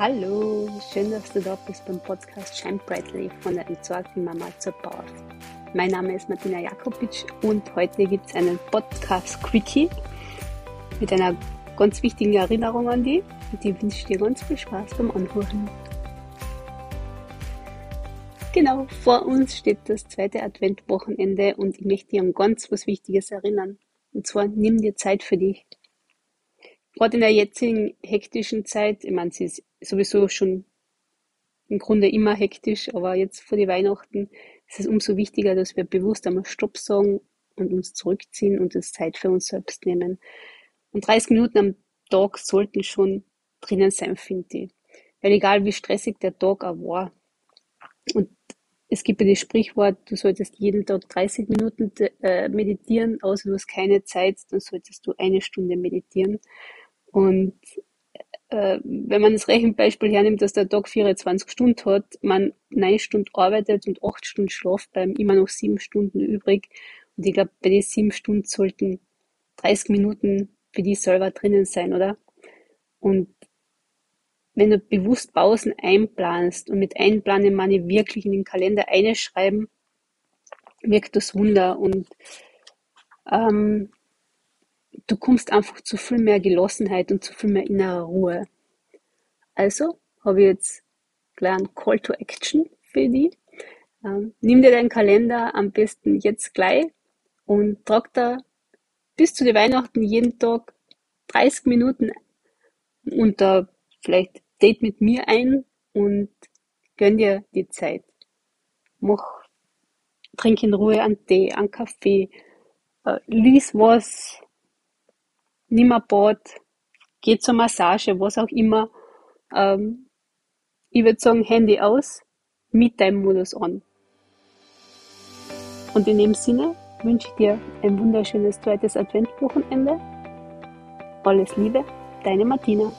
Schön, dass du da bist beim Podcast Shine Brightly von der entsorgten Mama zur Bauer. Mein Name ist Martina Jakobitsch und heute gibt es einen Podcast Quickie mit einer ganz wichtigen Erinnerung an dich und die wünsche dir ganz viel Spaß beim Anhören. Genau, vor uns steht das zweite Adventwochenende und ich möchte dir an ganz was Wichtiges erinnern. Und zwar nimm dir Zeit für dich. Gerade in der jetzigen hektischen Zeit, ich meine, sie ist sowieso schon im Grunde immer hektisch, aber jetzt vor die Weihnachten ist es umso wichtiger, dass wir bewusst einmal Stopp sagen und uns zurückziehen und uns Zeit für uns selbst nehmen. Und 30 Minuten am Tag sollten schon drinnen sein, finde ich. Weil egal wie stressig der Tag auch war. Und es gibt ja das Sprichwort, du solltest jeden Tag 30 Minuten äh, meditieren, außer du hast keine Zeit, dann solltest du eine Stunde meditieren. Und äh, wenn man das Rechenbeispiel hernimmt, dass der Tag 24 Stunden hat, man neun Stunden arbeitet und acht Stunden schlaft, bleiben immer noch sieben Stunden übrig. Und ich glaube, bei den sieben Stunden sollten 30 Minuten für die selber drinnen sein, oder? Und wenn du bewusst Pausen einplanst und mit einplanen meine ich wirklich in den Kalender einschreiben, wirkt das Wunder und ähm, du kommst einfach zu viel mehr Gelassenheit und zu viel mehr innerer Ruhe. Also habe ich jetzt gleich einen Call to Action für dich. Ähm, nimm dir deinen Kalender am besten jetzt gleich und trag da bis zu den Weihnachten jeden Tag 30 Minuten unter vielleicht Date mit mir ein und gönn dir die Zeit. Mach, trink in Ruhe einen Tee, einen Kaffee, äh, lies was, nimm ein Bad, geh zur Massage, was auch immer. Ähm, ich würde sagen, Handy aus, mit deinem Modus an. Und in dem Sinne wünsche ich dir ein wunderschönes zweites Adventwochenende. Alles Liebe, deine Martina.